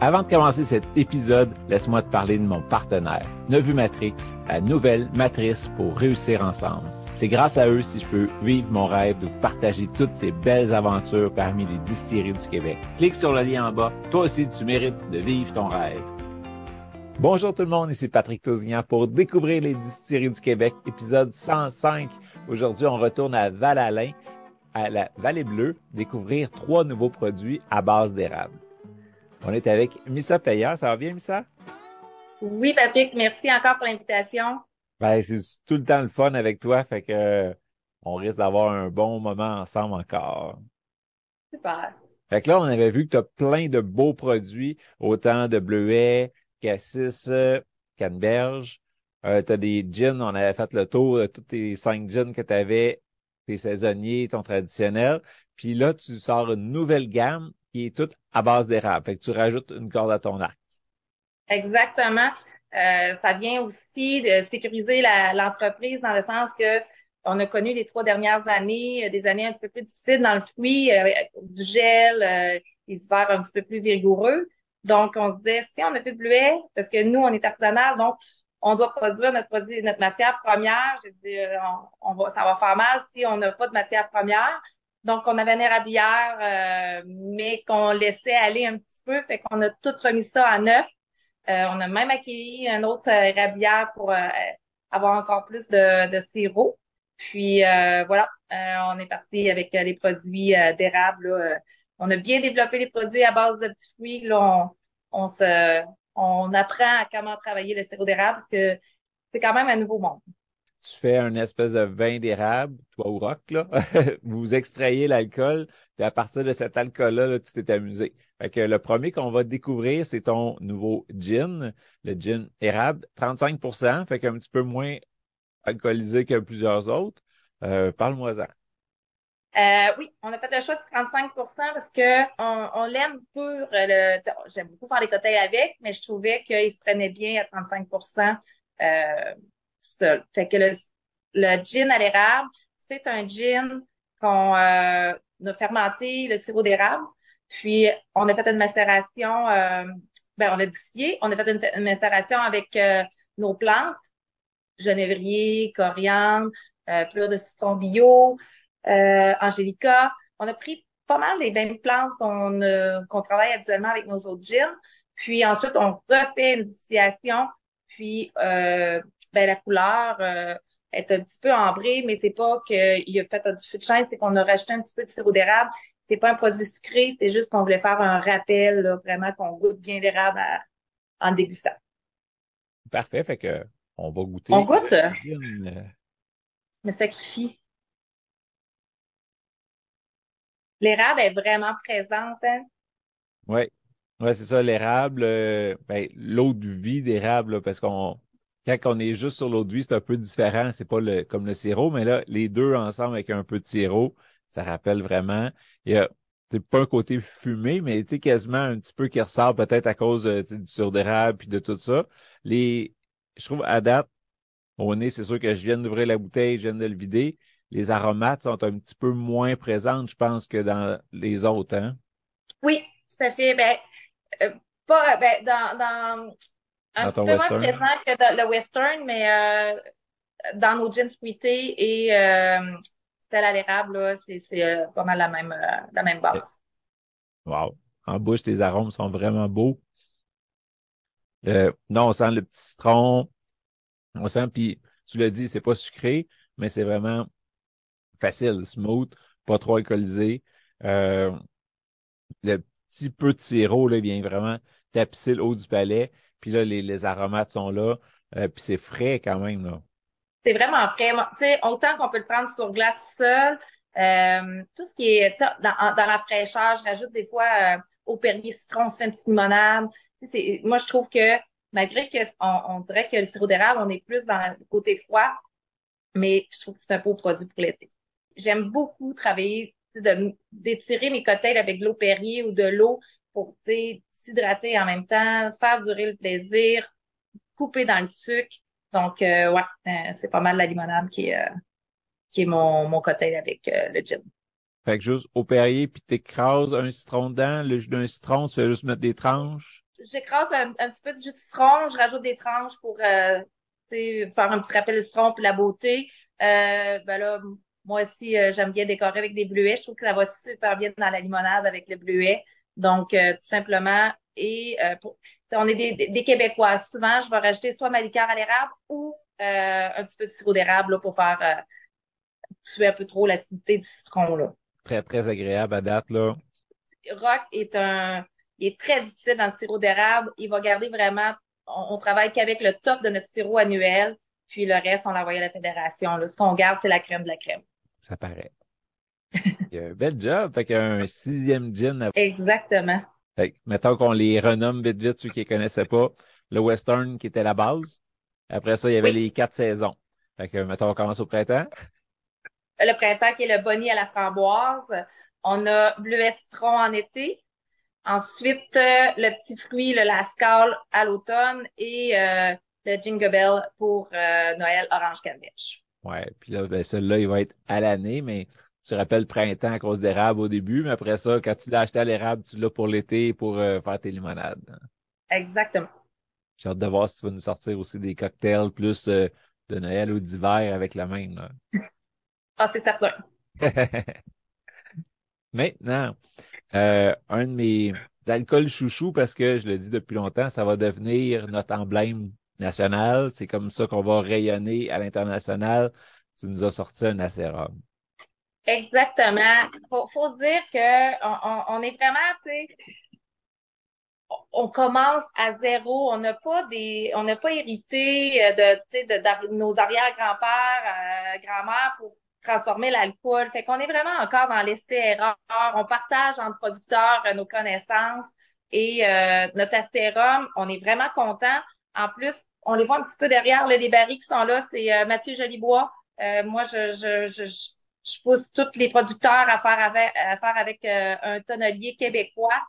Avant de commencer cet épisode, laisse-moi te parler de mon partenaire, Nevu Matrix, la nouvelle matrice pour réussir ensemble. C'est grâce à eux si je peux vivre mon rêve de partager toutes ces belles aventures parmi les distilleries du Québec. Clique sur le lien en bas. Toi aussi, tu mérites de vivre ton rêve. Bonjour tout le monde, ici Patrick Tousignan pour découvrir les distilleries du Québec, épisode 105. Aujourd'hui, on retourne à Val-Alain, à la Vallée Bleue, découvrir trois nouveaux produits à base d'érable. On est avec Missa Payeur. Ça va bien, Missa? Oui, Patrick, merci encore pour l'invitation. Ben, c'est tout le temps le fun avec toi, fait que on risque d'avoir un bon moment ensemble encore. Super. Fait que là, on avait vu que tu as plein de beaux produits, autant de bleuets, cassis, canneberge. Euh, tu as des gins, on avait fait le tour de tous tes cinq gins que tu avais, tes saisonniers, ton traditionnel. Puis là, tu sors une nouvelle gamme qui est à base d'érable. Fait que tu rajoutes une corde à ton arc. Exactement. Euh, ça vient aussi de sécuriser l'entreprise dans le sens que on a connu les trois dernières années euh, des années un petit peu plus difficiles dans le fruit, euh, du gel, euh, les hivers un petit peu plus vigoureux. Donc, on se disait, si on a fait de bleuet, parce que nous, on est artisanal, donc on doit produire notre matière première. J'ai dit, on, va, ça va faire mal si on n'a pas de matière première. Donc, on avait une érablière, euh, mais qu'on laissait aller un petit peu, fait qu'on a tout remis ça à neuf. Euh, on a même acquis un autre euh, érablière pour avoir encore plus de, de sirop. Puis voilà, on est parti avec les produits d'érable. On a bien développé les produits à base de petits fruits. Là, on, on se, on apprend à comment travailler le sirop d'érable parce que c'est quand même un nouveau monde tu fais un espèce de vin d'érable, toi au rock, là. vous extrayez l'alcool, puis à partir de cet alcool-là, tu t'es amusé. Fait que le premier qu'on va découvrir, c'est ton nouveau gin, le gin érable, 35% fait qu'un petit peu moins alcoolisé que plusieurs autres. Euh, Parle-moi-en. Euh, oui, on a fait le choix de 35% parce que on, on l'aime pur. Le, j'aime beaucoup faire des cocktails avec, mais je trouvais qu'il se prenait bien à 35 euh, fait que le, le gin à l'érable, c'est un gin qu'on euh, a fermenté le sirop d'érable. Puis on a fait une macération, euh, ben on a distillé, on a fait une, macération avec euh, nos plantes, genévrier, coriandre, euh, de citron bio, euh, angélica. On a pris pas mal les mêmes plantes qu'on qu'on travaille actuellement avec nos autres gins. Puis ensuite, on refait une distillation, puis euh, ben, la couleur euh, est un petit peu ambrée, mais c'est pas qu'il a fait du feu de chêne, c'est qu'on a rajouté un petit peu de sirop d'érable. C'est pas un produit sucré, c'est juste qu'on voulait faire un rappel, là, vraiment qu'on goûte bien l'érable en dégustant. Parfait, fait que on va goûter. On goûte? Je me sacrifie. L'érable est vraiment présente, hein? Oui. Ouais, c'est ça, l'érable, euh, ben, l'eau de vie d'érable, parce qu'on quand on est juste sur l'eau de vie, c'est un peu différent. C'est pas le, comme le sirop, mais là, les deux ensemble avec un peu de sirop, ça rappelle vraiment. Il y a, c'est pas un côté fumé, mais tu quasiment un petit peu qui ressort peut-être à cause euh, du sur d'érable puis de tout ça. Les, je trouve à date, au nez, c'est sûr que je viens d'ouvrir la bouteille, je viens de le vider. Les aromates sont un petit peu moins présentes, je pense, que dans les autres, hein? Oui, tout à fait. Ben, euh, pas, ben, dans, dans, un peu moins présent que dans le western, mais euh, dans nos jeans fruités et euh, celle à l'érable, c'est euh, pas mal la même, euh, la même base. Wow. En bouche, tes arômes sont vraiment beaux. Euh, non, on sent le petit citron. On sent, puis tu l'as dit, c'est pas sucré, mais c'est vraiment facile, smooth, pas trop alcoolisé. Euh, le petit peu de sirop là, vient vraiment tapisser le haut du palais. Puis là, les, les aromates sont là. Euh, puis c'est frais quand même, là. C'est vraiment frais. Tu autant qu'on peut le prendre sur glace seul, euh, tout ce qui est dans, dans la fraîcheur, je rajoute des fois euh, au Perrier citron, on se fait une moi, je trouve que malgré que on, dirait que le sirop d'érable, on est plus dans le côté froid, mais je trouve que c'est un beau produit pour l'été. J'aime beaucoup travailler, d'étirer mes cocktails avec de l'eau Perrier ou de l'eau pour, s'hydrater en même temps, faire durer le plaisir, couper dans le sucre. Donc, euh, ouais, euh, c'est pas mal la limonade qui est, euh, qui est mon, mon cocktail avec le gin. Fait que juste au Perrier, puis t'écrases un citron dedans, le jus d'un citron, tu fais juste mettre des tranches? j'écrase un, petit peu de jus de citron, je rajoute des tranches pour faire un petit rappel de citron pour la beauté. Ben là, moi aussi, j'aime bien décorer avec des bleuets. Je trouve que ça va super bien dans la limonade avec le bleuet. Donc, tout simplement, et pour, on est des, des, Québécois. Souvent, je vais rajouter soit ma liqueur à l'érable ou un petit peu de sirop d'érable pour faire tuer un peu trop l'acidité du citron. Là. Très, très agréable à date. là. Rock est un il est très difficile dans le sirop d'érable. Il va garder vraiment, on, travaille qu'avec le top de notre sirop annuel, puis le reste, on l'envoie à la fédération. Là. Ce qu'on garde, c'est la crème de la crème. Ça paraît. Il y a un bel job. Fait qu'un sixième gin. Exactement. Fait que, mettons qu'on les renomme vite vite, ceux qui ne connaissaient pas. Le Western qui était la base. Après ça, il y avait les quatre saisons. Fait que, mettons, on commence au printemps. Le printemps qui est le bonnie à la framboise. On a bleuet citron en été. Ensuite, euh, le petit fruit, le lascal à l'automne et euh, le jingle bell pour euh, Noël orange candiche. Ouais, puis là, ben, celui-là, il va être à l'année, mais tu rappelles printemps à cause d'érable au début, mais après ça, quand tu l'as acheté à l'érable, tu l'as pour l'été pour faire tes limonades. Exactement. J'ai hâte de voir si tu vas nous sortir aussi des cocktails plus de Noël ou d'hiver avec la même. ah, c'est certain. Maintenant, euh, un de mes alcools chouchous, parce que je le dis depuis longtemps, ça va devenir notre emblème national. C'est comme ça qu'on va rayonner à l'international. Tu nous as sorti un acérum. Exactement. Faut, faut dire que on, on est vraiment, tu sais, on commence à zéro. On n'a pas des, on n'a pas hérité euh, de, tu sais, de, nos arrière-grands-pères, euh, grand-mères pour transformer l'alcool. Fait qu'on est vraiment encore dans l'essai-erreur. On partage entre producteurs euh, nos connaissances et euh, notre astérum, on est vraiment content. En plus, on les voit un petit peu derrière les barils qui sont là. C'est euh, Mathieu Jolibois. moi, je, je, je, je, pousse tous les producteurs à faire avec, à faire avec un tonnelier québécois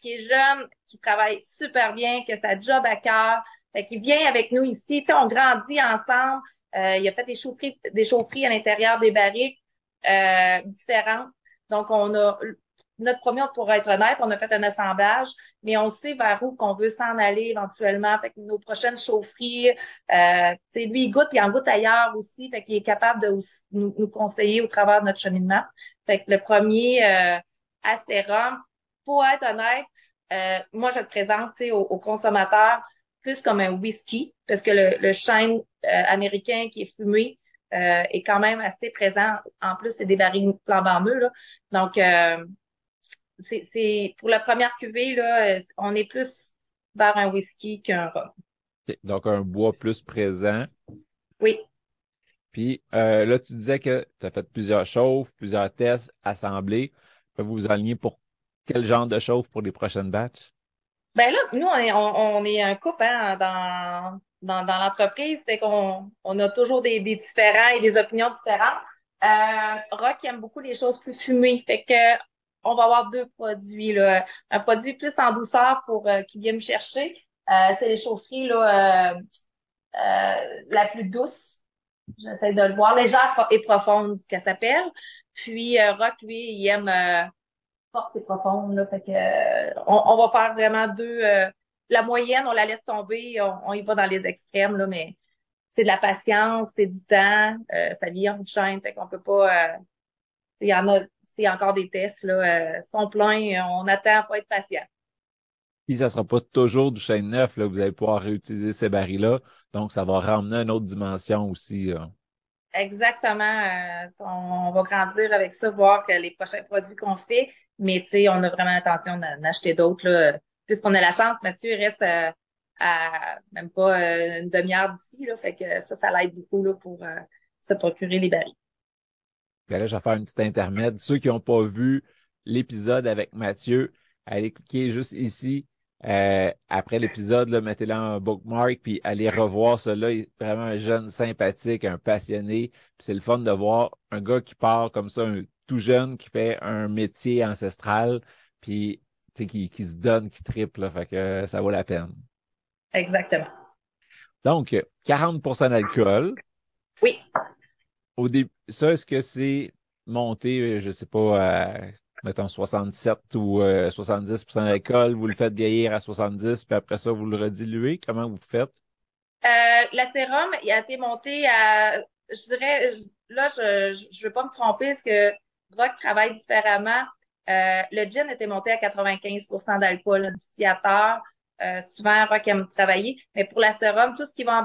qui est jeune, qui travaille super bien, qui a sa job à cœur, qui vient avec nous ici. on grandit ensemble. Euh, il a fait des chaufferies, des chaufferies à l'intérieur des barriques euh, différentes. Donc, on a notre premier, pour être honnête, on a fait un assemblage, mais on sait vers où qu'on veut s'en aller éventuellement. Fait que nos prochaines chaufferies, euh, lui, il goûte, il en goûte ailleurs aussi, fait qu'il est capable de nous, conseiller au travers de notre cheminement. Fait que le premier euh, acérum, pour être honnête, euh, moi, je le présente aux, aux consommateurs plus comme un whisky, parce que le, le chêne euh, américain qui est fumé euh, est quand même assez présent. En plus, c'est des barils flambant là. Donc, euh, c'est pour la première cuvée, là, on est plus vers un whisky qu'un rhum. Donc, un bois plus présent. Oui. Puis là, tu disais que tu as fait plusieurs chauffes, plusieurs tests assemblés. Vous vous aligner pour quel genre de chauffe pour les prochaines batches? Ben là, nous, on est, on, est un couple hein, dans, dans, dans l'entreprise, fait qu'on on a toujours des, des différents et des opinions différentes. Euh, Rock aime beaucoup les choses plus fumées, fait que on va avoir deux produits. Là. Un produit plus en douceur pour euh, qui vient me chercher. Euh, c'est les chaufferies là, euh, euh, la plus douce. J'essaie de le voir, légère et profonde, ce qu'elle s'appelle. Puis Rock, lui, il aime forte et profonde. Là, fait que, euh, on, va faire vraiment deux. Euh, la moyenne, on la laisse tomber, on, y va dans les extrêmes, là, mais c'est de la patience, c'est du temps, euh, ça vient en chaîne, fait qu'on peut pas. Il y en a, c'est encore des tests là, sont pleins, on attend, faut être patient. Puis ça sera pas toujours du chêne neuf, là, vous allez pouvoir réutiliser ces barils-là. Donc, ça va ramener une autre dimension aussi. Exactement. on, va grandir avec ça, voir que les prochains produits qu'on fait, mais tu sais, on a vraiment l'intention d'en acheter d'autres. Là. Puisqu'on a la chance, Mathieu il reste euh, à même pas euh, une demi-heure d'ici. Là, fait que ça, ça l'aide beaucoup là, pour euh, se procurer les barils. Bien là, je vais faire une petite intermède. Ceux qui n'ont pas vu l'épisode avec Mathieu, allez cliquer juste ici. après l'épisode, mettez-le en bookmark, puis allez revoir cela. Il est vraiment un jeune sympathique, un passionné. Puis c'est le fun de voir un gars qui part comme ça, un tout jeune qui fait un métier ancestral, puis qui, qui se donne, qui triple, fait que ça vaut la peine. Exactement. Donc, 40% d'alcool. Oui. Au début, ça, est-ce que c'est monté, je sais pas, mettons 67 ou 70% d'alcool, vous le faites vieillir à 70, puis après ça, vous le rediluez? Comment vous faites? Euh, la sérum, il a été monté à, je dirais, là, je je veux pas me tromper parce que Rock travaille différemment. Euh, le gin était monté à 95% d'alcool, distillateur. Euh, souvent, Rock aime travailler. Mais pour la sérum, tout ce qui va en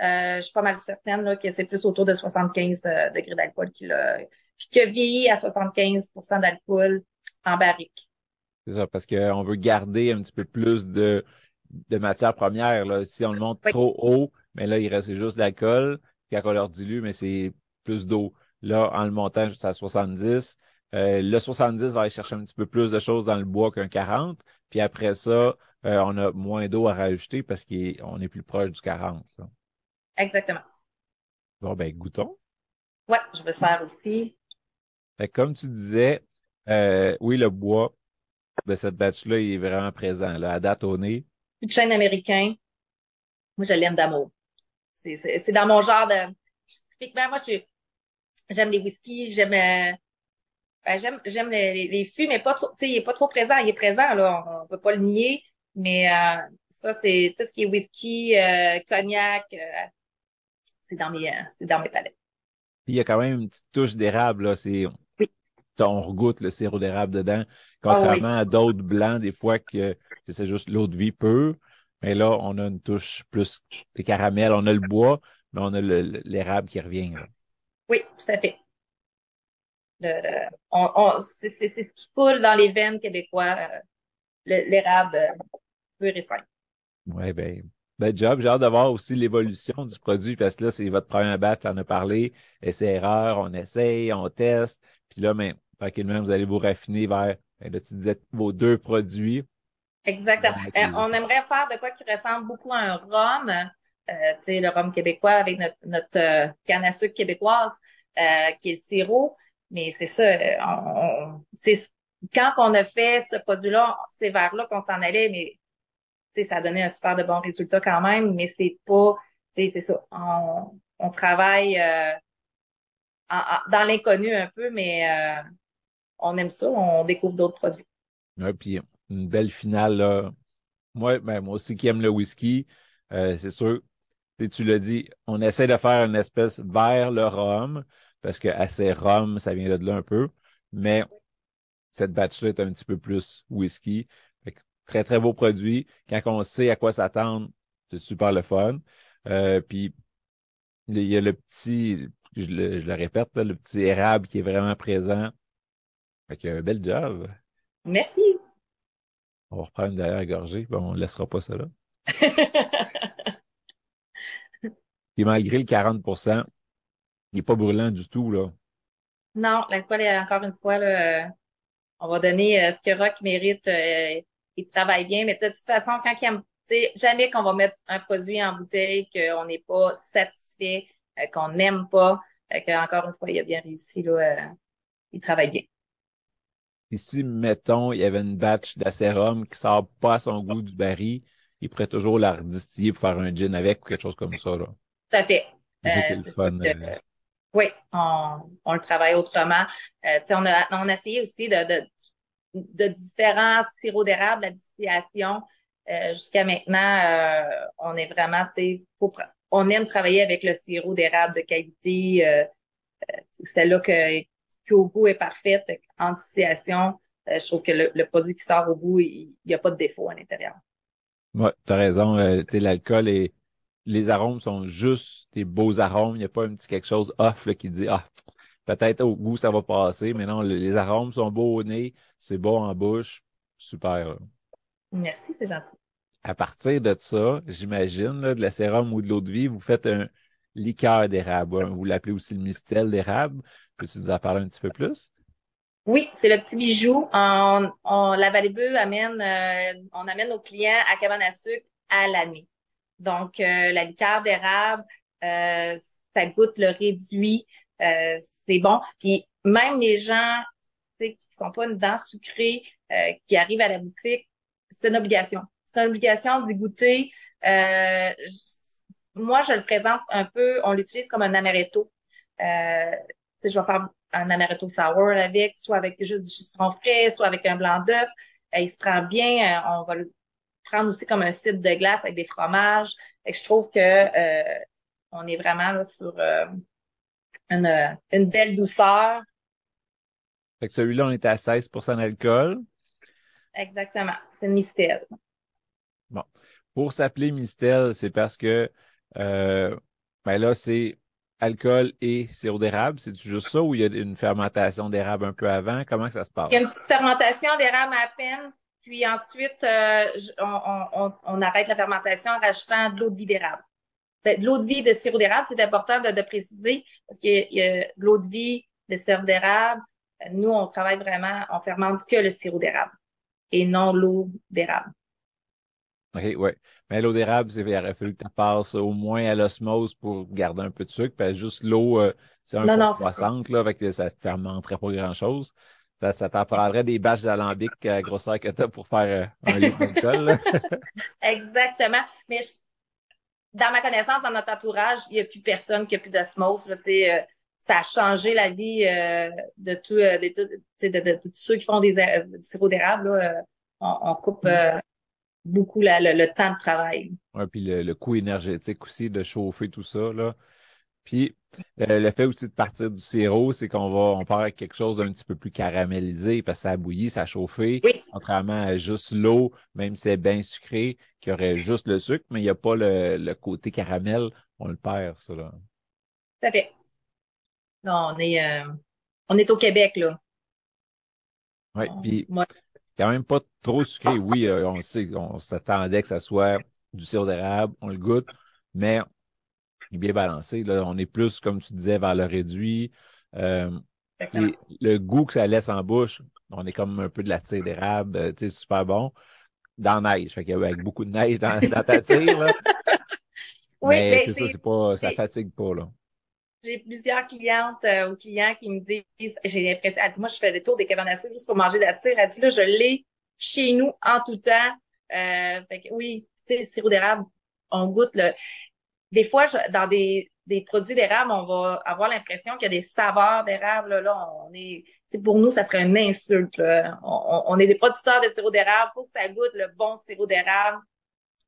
euh, je suis pas mal certaine là, que c'est plus autour de 75 euh, degrés d'alcool qu'il a, puis qu'il a vieilli à 75% d'alcool en barrique. C'est ça, parce qu'on veut garder un petit peu plus de, de matière première. Là. Si on le monte trop haut, mais là, il reste juste d'alcool. Quand on leur dilue, mais c'est plus d'eau. Là, en le montant jusqu'à 70, euh, le 70 va aller chercher un petit peu plus de choses dans le bois qu'un 40. Puis après ça, euh, on a moins d'eau à rajouter parce qu'on est plus proche du 40. Exactement. Bon, ben, goûtons. Ouais, je me sers aussi. Fait comme tu disais, euh, oui, le bois de cette batch-là, il est vraiment présent. Là, à date au nez. Une chaîne américain. Moi, je l'aime d'amour. C'est dans mon genre de. Typiquement, moi, je j'aime les whiskies, j'aime euh, ben, j'aime j'aime les, les, fûts, mais pas trop. Tu sais, il est pas trop présent. Il est présent, là. On, peut pas le nier. Mais euh, ça, c'est tout ce qui est whisky, euh, cognac, c'est dans mes c'est dans mes palettes. Il y a quand même une petite touche d'érable, là. C'est on regoute le sirop d'érable dedans, contrairement ah à d'autres blancs, des fois que c'est juste l'eau de vie pure. Mais là, on a une touche plus de caramel. On a le bois, mais on a l'érable qui revient. Oui, tout à fait. c'est, ce qui coule dans les veines québécois, euh, l'érable euh, pur et fin. Oui, ben, ben job. J'ai hâte de voir aussi l'évolution du produit parce que là, c'est votre premier batch, on a parlé, essai-erreur, on essaye, on teste. Puis là, mais, tranquillement, vous allez vous raffiner vers, ben là, tu disais vos deux produits. Exactement. Euh, on aimerait faire de quoi qui ressemble beaucoup à un rhum, euh, tu sais, le rhum québécois avec notre, notre euh, canne à sucre québécoise, euh, qui est le sirop. Mais c'est ça, on, c'est quand on a fait ce produit-là, c'est vers là qu'on s'en allait, mais ça a donné un super de bons résultats quand même, mais c'est pas, tu sais, c'est ça. On, on travaille dans l'inconnu un peu, mais on aime ça, on découvre d'autres produits. Ouais, puis une belle finale. Là. Moi, ben, moi aussi qui aime le whisky, euh, c'est sûr, tu l'as dit, on essaie de faire une espèce vers le rhum, parce que assez rhum, ça vient de là un peu, mais cette batch-là est un petit peu plus whisky. Très, très beau produit. Quand on sait à quoi s'attendre, c'est super le fun. Euh, puis, il y a le petit, je le, je le répète, le petit érable qui est vraiment présent. Fait que, un bel job. Merci. On va reprendre une dernière gorgée, puis on ne laissera pas ça là. Puis malgré le 40% il n'est pas brûlant du tout, là. Non, l'alcool encore une fois, là, on va donner euh, ce que Rock mérite. Euh, il travaille bien, mais de toute façon, quand il aime, jamais qu'on va mettre un produit en bouteille qu'on n'est pas satisfait, qu'on n'aime pas. encore une fois, il a bien réussi, là, il travaille bien. Ici, mettons, il y avait une batch d'acérum qui sort pas à son goût du baril, il pourrait toujours la redistiller pour faire un gin avec ou quelque chose comme ça. Là. Tout à fait. Euh, euh. oui, on, on, le travaille autrement. Euh, on, a, on a essayé aussi de, de, de différents sirops d'érable, la distillation. Euh, jusqu'à maintenant, euh, on est vraiment, tu sais, on aime travailler avec le sirop d'érable de qualité, celle-là que qui au goût est parfaite. En distillation, je trouve que le, produit qui sort au bout, il n'y a pas de défaut à l'intérieur. Ouais, tu as raison. l'alcool et les arômes sont juste des beaux arômes. Il n'y a pas un petit quelque chose off qui dit Ah, peut-être au goût ça va passer, mais non, les arômes sont beaux au nez, c'est beau en bouche. Super. Merci, c'est gentil. À partir de ça, j'imagine, de la sérum ou de l'eau de vie, vous faites un liqueur d'érable. Vous l'appelez aussi le mistel d'érable. Peux-tu nous en parler un petit peu plus? Oui, c'est le petit bijou. On, on, la Valébeu amène, euh, on amène nos clients à cabane à sucre à l'année. Donc, euh, la liqueur d'érable, euh, ça goûte le réduit, c'est bon. Puis même les gens qui sont pas une dent sucrée, qui arrivent à la boutique, c'est une obligation. C'est une obligation d'y goûter. moi, je le présente un peu, on l'utilise comme un amaretto. Euh, je vais faire un amaretto sour avec, soit avec juste du citron frais, soit avec un blanc d'œuf. Euh, il se prend bien. Euh, on va le prendre aussi comme un cidre de glace avec des fromages. Et je trouve que euh, on est vraiment là, sur une, une belle douceur. Fait que celui-là, on est à 16% d'alcool. Exactement. C'est une Mistel. Bon. Pour s'appeler Mistel, c'est parce que euh, ben là, c'est alcool et sirop d'érable. C'est juste ça ou il y a une fermentation d'érable un peu avant? Comment ça se passe? Il y a une petite fermentation d'érable à peine. Puis ensuite, euh, on, on, arrête la fermentation en rajoutant de l'eau d'érable. Ben, de l'eau de vie de sirop d'érable, c'est important de, de, préciser parce qu'il y, a de l'eau de vie de sirop d'érable. Nous, on travaille vraiment, on fermente que le sirop d'érable et non l'eau d'érable. OK, ouais. Mais l'eau d'érable, il aurait fallu que tu passes au moins à l'osmose pour garder un peu de sucre. Puis juste l'eau, euh, c'est un peu 60, là, avec ça ne fermenterait pas grand-chose. Ça, ça t'en prendrait des bâches d'alambic à grosseur que tu as pour faire euh, un litre d'alcool. Exactement. Mais dans ma connaissance, dans notre entourage, il n'y a plus personne qui a plus d'osmose. Euh, ça a changé la vie de, tout, de, tous ceux qui font des, du sirop d'érable. On, on, coupe mm beaucoup le, temps de travail. Oui, puis le, coût énergétique aussi de chauffer tout ça. Là. Puis euh, le fait aussi de partir du sirop, c'est qu'on va on part avec quelque chose d'un petit peu plus caramélisé parce que ça a bouilli, ça a chauffé. Oui. Contrairement à juste l'eau, même si c'est bien sucré, qui aurait juste le sucre, mais il n'y a pas le, côté caramel, on le perd, ça. Là. Tout à fait. Non, on est, euh, on est au Québec, là. Oui, puis quand même pas trop sucré. Oui, euh, on sait, on s'attendait que ça soit du sirop d'érable, on le goûte, mais est bien balancé. Là. On est plus, comme tu disais, vers le réduit. Euh, le goût que ça laisse en bouche, on est comme un peu de la tire d'érable, euh, tu sais, super bon. Dans la neige, fait avec beaucoup de neige dans, ta tire, là. oui, mais, c'est ça, c'est pas, ça fatigue pas, là j'ai plusieurs clientes euh, ou clients qui me disent, j'ai l'impression, elle dit, moi, je fais des tours des cabanes juste pour manger de la tire. Elle dit, là, je l'ai chez nous en tout temps. Euh, fait que, oui, tu sais, sirop d'érable, on goûte le. Des fois, dans des, des produits d'érable, on va avoir l'impression qu'il y a des saveurs d'érable. Là, là, on est, pour nous, ça serait une insulte. On, on, est des producteurs de sirop d'érable. Faut que ça goûte le bon sirop d'érable.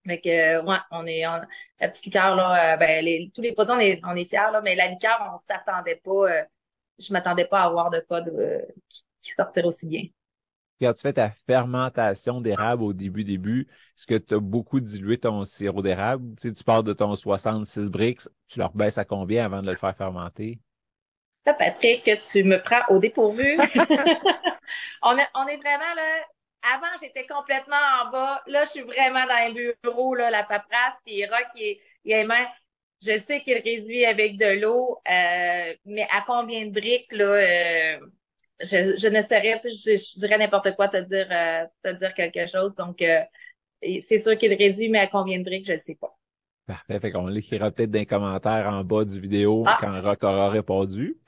Fait que, ouais, on est, la petite liqueur, là, euh, ben, les, tous les produits, on est, on est fiers, là, mais la liqueur, on s'attendait pas, euh, je m'attendais pas à avoir de pas de, qui, qui sortirait aussi bien. Quand tu fais ta fermentation d'érable au début, début, est-ce que tu as beaucoup dilué ton sirop d'érable? Tu, sais, tu pars de ton 66 bricks, tu leur baisses à combien avant de le faire fermenter? Patrick, que tu me prends au dépourvu. on, est, on est vraiment là, avant, j'étais complètement en bas. Là, je suis vraiment dans le bureau, là, la paperasse, puis Rock, il il est Je sais qu'il réduit avec de l'eau, euh, mais à combien de briques, là, euh, je, je ne saurais, tu sais, je, dirais n'importe quoi te dire, euh, te dire quelque chose. Donc, euh, c'est sûr qu'il réduit, mais à combien de briques, je ne sais pas. Parfait. Fait qu'on l'écrira peut-être dans les commentaires en bas du vidéo ah. quand Rock aura répondu.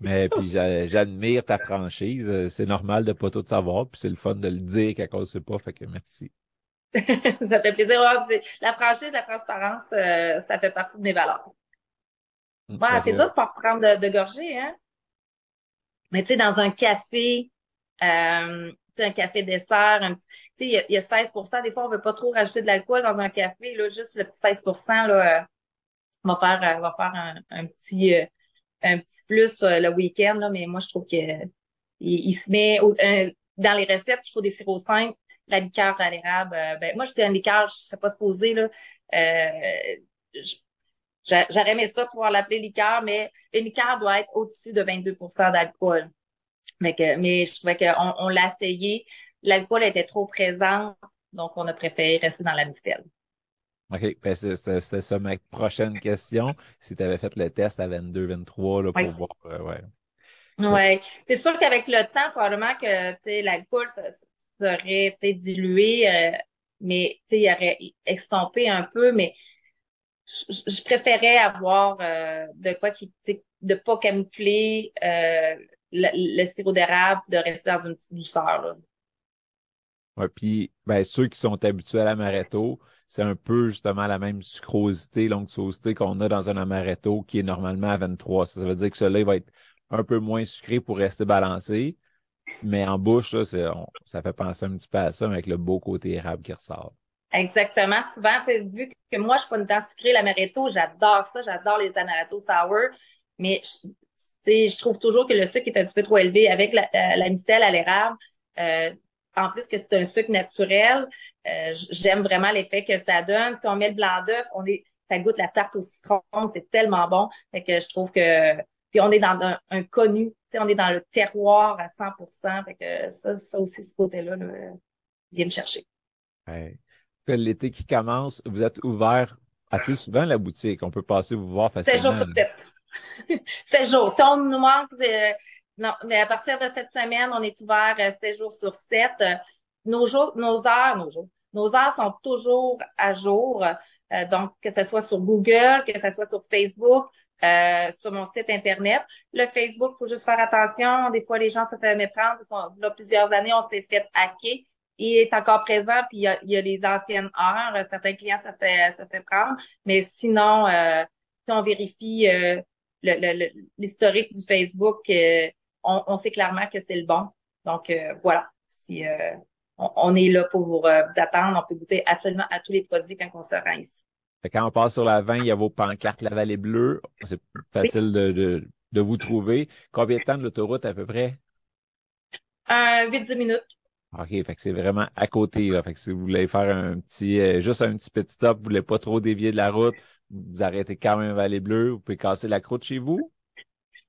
Mais puis j'admire ta franchise. C'est normal de pas tout savoir. Puis c'est le fun de le dire quand on ne sait pas. Fait que merci. ça fait plaisir. la franchise, la transparence, euh, ça fait partie de mes valeurs. Mm, c'est dur de pas prendre de, de gorgée, hein? Mais tu sais, dans un café, euh, un café dessert, un il y, a, y a 16% Des fois, on veut pas trop rajouter de l'alcool dans un café. Là, juste le petit 16% là, euh, va faire, euh, va faire un, petit euh, un petit plus le week-end. Là, mais moi, je trouve que il, se met dans les recettes, il faut des sirops simples, la liqueur à l'érable. ben, moi, je dis un liqueur, je serais pas supposée, là. J'aurais aimé ça pouvoir l'appeler liqueur, mais une liqueur doit être au-dessus de 22 d'alcool. Mais, mais je trouvais qu'on on, l'a essayé l'alcool était trop présent, donc on a préféré rester dans la mistelle. OK, ben c'était ça ma prochaine question. Si tu avais fait le test à 22, 23 là, pour voir. Euh, ouais. Ouais. C'est sûr qu'avec le temps, probablement que l'alcool serait dilué, euh, mais il aurait estompé un peu, mais je, préférais avoir euh, de quoi qui de pas camoufler le, le, sirop d'érable, de rester dans une petite douceur. Là. Ouais, puis ben, ceux qui sont habitués à l'amaretto, c'est un peu justement la même sucrosité, l'onctuosité qu'on a dans un amaretto qui est normalement à 23. Ça, veut dire que celui-là va être un peu moins sucré pour rester balancé. Mais en bouche, là, ça fait penser un petit peu à ça, avec le beau côté érable qui ressort. Exactement. Souvent, vu que moi, je suis pas une dent sucrée, l'amaretto, j'adore ça, j'adore les amaretto sour, mais je, trouve toujours que le sucre est un petit peu trop élevé avec la, euh, la mistelle à l'érable. Euh, en plus que c'est un sucre naturel, euh, j'aime vraiment l'effet que ça donne. Si on met le blanc d'œuf, on est, ça goûte la tarte au citron, c'est tellement bon. Fait que je trouve que, puis on est dans un, un connu, on est dans le terroir à 100%. Fait que ça, ça aussi, ce côté-là, là, vient me chercher. L'été qui commence, vous êtes ouvert assez souvent la boutique. On peut passer vous voir facilement. 7 jours sur 7. 7 jours. Si on nous manque, euh, non, mais à partir de cette semaine, on est ouvert 7 euh, jours sur 7. Nos jours, nos heures, nos jours, nos heures sont toujours à jour. Euh, donc, que ce soit sur Google, que ce soit sur Facebook, euh, sur mon site Internet. Le Facebook, faut juste faire attention. Des fois, les gens se font méprendre. Là, plusieurs années, on s'est fait hacker il est encore présent, puis il y a, il y a les anciennes heures. Certains clients se fait, se fait prendre, mais sinon, euh, si on vérifie euh, l'historique du Facebook, euh, on, on, sait clairement que c'est le bon. Donc euh, voilà, si on, on, est là pour vous, attendre, on peut goûter absolument à tous les produits quand on se rend ici. Quand on passe sur la 20, il y a vos pancartes La Vallée Bleue. C'est facile de, de, de, vous trouver. Combien de temps de l'autoroute à peu près? Euh, 8-10 minutes. OK, fait que c'est vraiment à côté. Là. Fait que si vous voulez faire un petit, euh, juste un petit petit stop, vous voulez pas trop dévier de la route, vous arrêtez quand même Vallée Bleue, vous pouvez casser la croûte chez vous.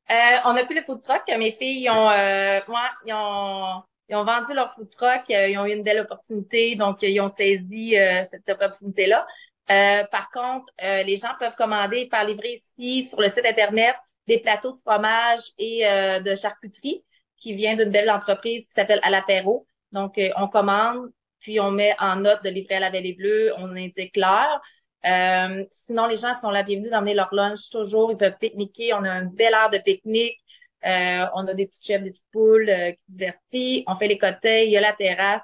Euh, on a plus le food truck. Mes filles ont, euh, ils ont, ils ont vendu leur food truck. Euh, ils ont eu une belle opportunité, donc ils ont saisi cette opportunité-là. par contre, les gens peuvent commander et faire livrer ici sur le site internet des plateaux de fromage et de charcuterie qui vient d'une belle entreprise qui s'appelle À l'apéro. Donc, euh, on commande, puis on met en note de livrer à la Vallée Bleue, on indique l'heure. Euh, sinon, les gens sont la bienvenue d'emmener leur lunch toujours. Ils peuvent pique-niquer. On a une belle heure de pique-nique. Euh, on a des petits chefs, des petites poules qui divertissent. On fait les côtés. Il y a la terrasse.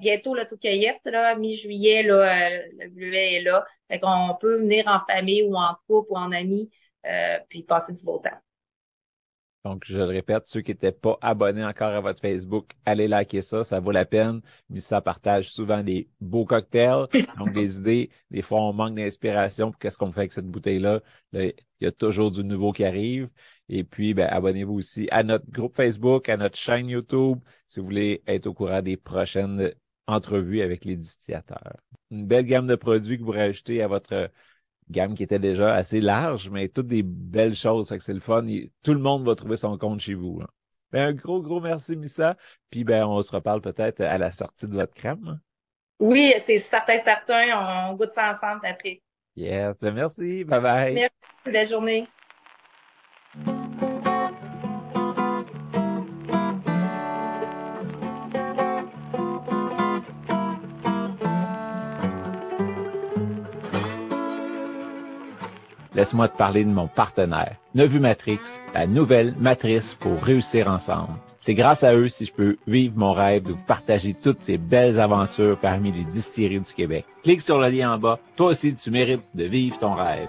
bientôt, le tout cueillette, là, mi-juillet, là, le bleuet est là. Fait qu'on peut venir en famille ou en couple ou en amis, puis passer du beau temps. Donc, je le répète, ceux qui n'étaient pas abonnés encore à votre Facebook, allez liker ça, ça vaut la peine. Mais ça partage souvent des beaux cocktails, donc des idées. Des fois, on manque d'inspiration pour qu'est-ce qu'on fait avec cette bouteille-là? il y a toujours du nouveau qui arrive. Et puis, ben, abonnez-vous aussi à notre groupe Facebook, à notre chaîne YouTube, si vous voulez être au courant des prochaines entrevues avec les distillateurs. Une belle gamme de produits que vous rajoutez à votre gamme qui était déjà assez large, mais toutes des belles choses. que c'est le fun. tout le monde va trouver son compte chez vous. Ben, un gros, gros merci, Missa. Puis ben, on se reparle peut-être à la sortie de votre crème. Oui, c'est certain, certain. On goûte ça ensemble, Patrick. Yes. Ben, merci. Bye bye. Merci. Belle journée. Laisse-moi te parler de mon partenaire, Nevu Matrix, la nouvelle matrice pour réussir ensemble. C'est grâce à eux si je peux vivre mon rêve de partager toutes ces belles aventures parmi les distilleries du Québec. Clique sur le lien en bas. Toi aussi, tu mérites de vivre ton rêve.